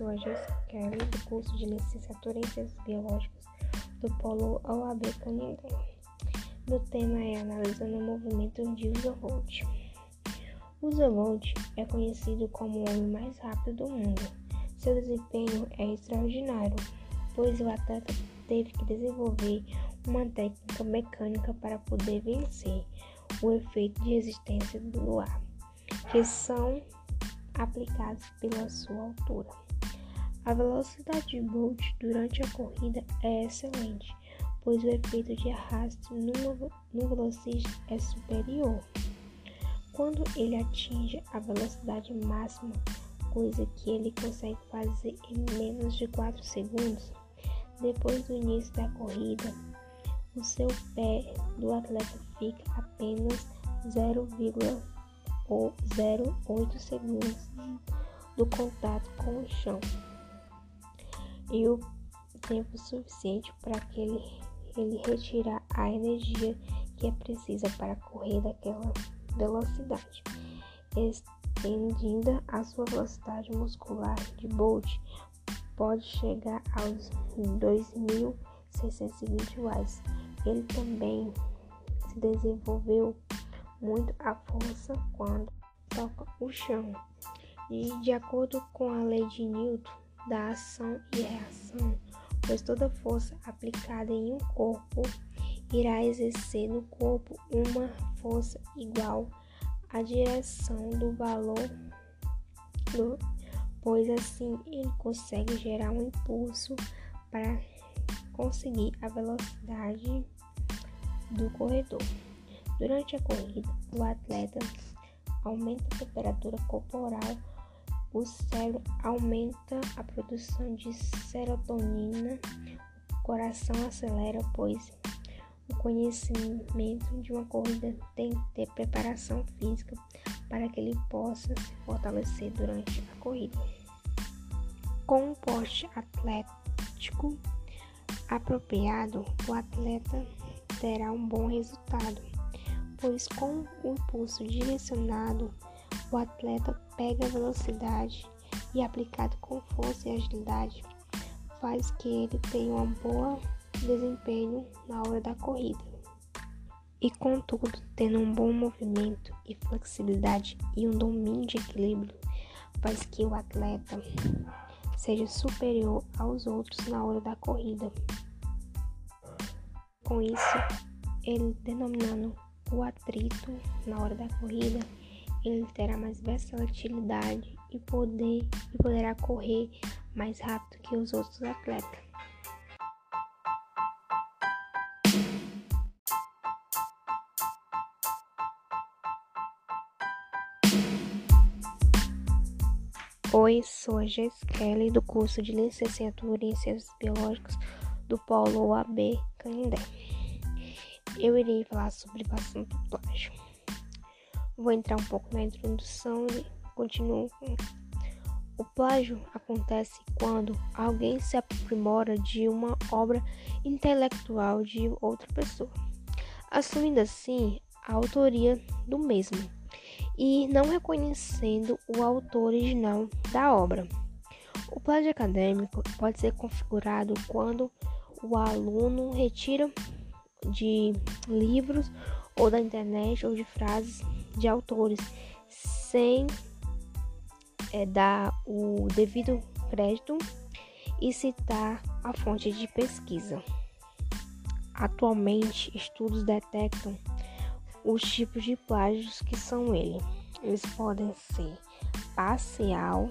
sou a Jéssica Kelly, do curso de Licenciatura em Ciências Biológicas do Polo OAB Canindé. Meu tema é analisando o movimento de Usain Bolt. Usain Bolt é conhecido como o homem mais rápido do mundo. Seu desempenho é extraordinário, pois o atleta teve que desenvolver uma técnica mecânica para poder vencer o efeito de resistência do ar, que são aplicados pela sua altura. A velocidade de Bolt durante a corrida é excelente, pois o efeito de arraste no, velocista é superior. Quando ele atinge a velocidade máxima, coisa que ele consegue fazer em menos de 4 segundos, depois do início da corrida, o seu pé do atleta fica apenas 0,1 ou 0,8 segundos do contato com o chão e o tempo suficiente para que ele, ele retirar a energia que é precisa para correr daquela velocidade, estendida a sua velocidade muscular de Bolt pode chegar aos 2.620 watts. Ele também se desenvolveu muito a força quando toca o chão. E de acordo com a lei de Newton da ação e reação, pois toda força aplicada em um corpo irá exercer no corpo uma força igual à direção do valor do, pois assim ele consegue gerar um impulso para conseguir a velocidade do corredor. Durante a corrida, o atleta aumenta a temperatura corporal, o cérebro aumenta a produção de serotonina, o coração acelera, pois o conhecimento de uma corrida tem que ter preparação física para que ele possa se fortalecer durante a corrida. Com um porte atlético apropriado, o atleta terá um bom resultado, pois com o impulso direcionado, o atleta pega velocidade e aplicado com força e agilidade, faz que ele tenha um bom desempenho na hora da corrida. E contudo, tendo um bom movimento e flexibilidade e um domínio de equilíbrio, faz que o atleta seja superior aos outros na hora da corrida. Com isso, ele denominando o atrito na hora da corrida, ele terá mais versatilidade e poder e poderá correr mais rápido que os outros atletas. Oi, sou a Jess Kelly do curso de Licenciatura em Ciências Biológicas do Polo AB Canindé. Eu irei falar sobre o assunto plágio. Vou entrar um pouco na introdução e continuo com. O plágio acontece quando alguém se aprimora de uma obra intelectual de outra pessoa, assumindo assim a autoria do mesmo e não reconhecendo o autor original da obra. O plágio acadêmico pode ser configurado quando o aluno retira de livros ou da internet ou de frases de autores sem é, dar o devido crédito e citar a fonte de pesquisa. Atualmente, estudos detectam os tipos de plágios que são ele. Eles podem ser parcial,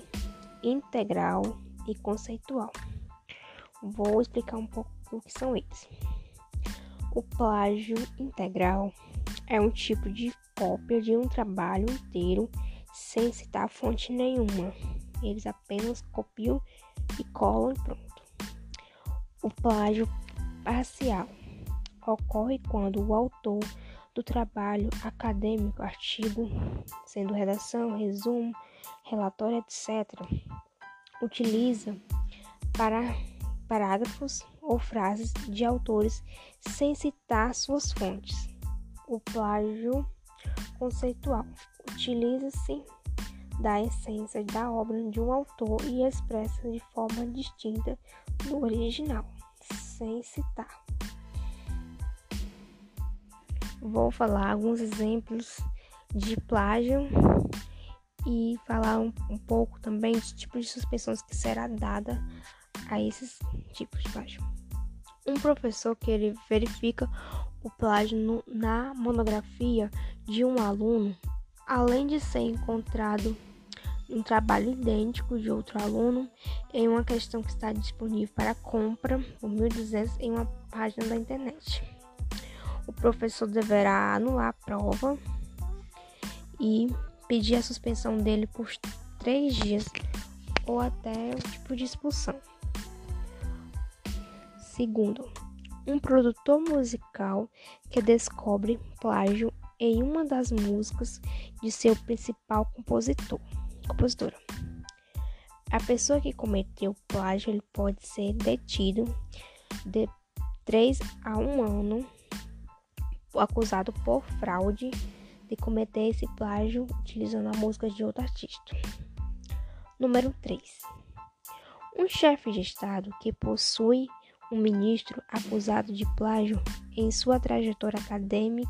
integral e conceitual. Vou explicar um pouco o que são eles. O plágio integral é um tipo de cópia de um trabalho inteiro sem citar fonte nenhuma. Eles apenas copiam e colam e pronto. O plágio parcial ocorre quando o autor do trabalho acadêmico, artigo, sendo redação, resumo, relatório, etc., utiliza para parágrafos ou frases de autores sem citar suas fontes. O plágio conceitual utiliza-se da essência da obra de um autor e expressa de forma distinta do original, sem citar. Vou falar alguns exemplos de plágio e falar um, um pouco também de tipos de suspensões que será dada a esses tipos de plágio. Um professor que ele verifica o plágio no, na monografia de um aluno, além de ser encontrado um trabalho idêntico de outro aluno em uma questão que está disponível para compra por 1.200 em uma página da internet. O professor deverá anular a prova e pedir a suspensão dele por três dias ou até o tipo de expulsão. Segundo, um produtor musical que descobre plágio em uma das músicas de seu principal compositor, compositora. A pessoa que cometeu plágio ele pode ser detido de 3 a 1 ano acusado por fraude de cometer esse plágio utilizando a música de outro artista. Número 3. Um chefe de Estado que possui um ministro acusado de plágio em sua trajetória acadêmica,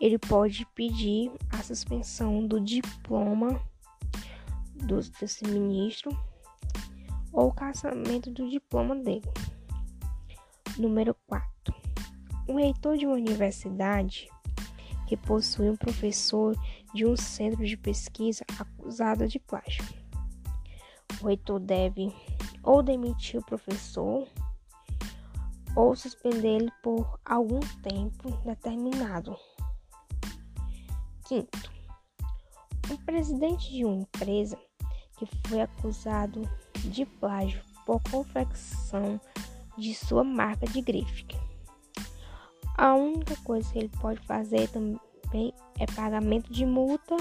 ele pode pedir a suspensão do diploma do, desse ministro ou o caçamento do diploma dele. Número 4. Um reitor de uma universidade que possui um professor de um centro de pesquisa acusado de plágio. O reitor deve ou demitir o professor ou suspender-lo por algum tempo determinado. Quinto, um presidente de uma empresa que foi acusado de plágio por confecção de sua marca de grife a única coisa que ele pode fazer também é pagamento de multa.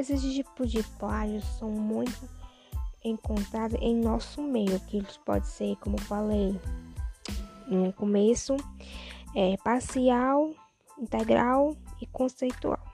Esses tipos de plágio são muito encontrados em nosso meio, que eles podem ser, como falei no começo, é, parcial, integral e conceitual.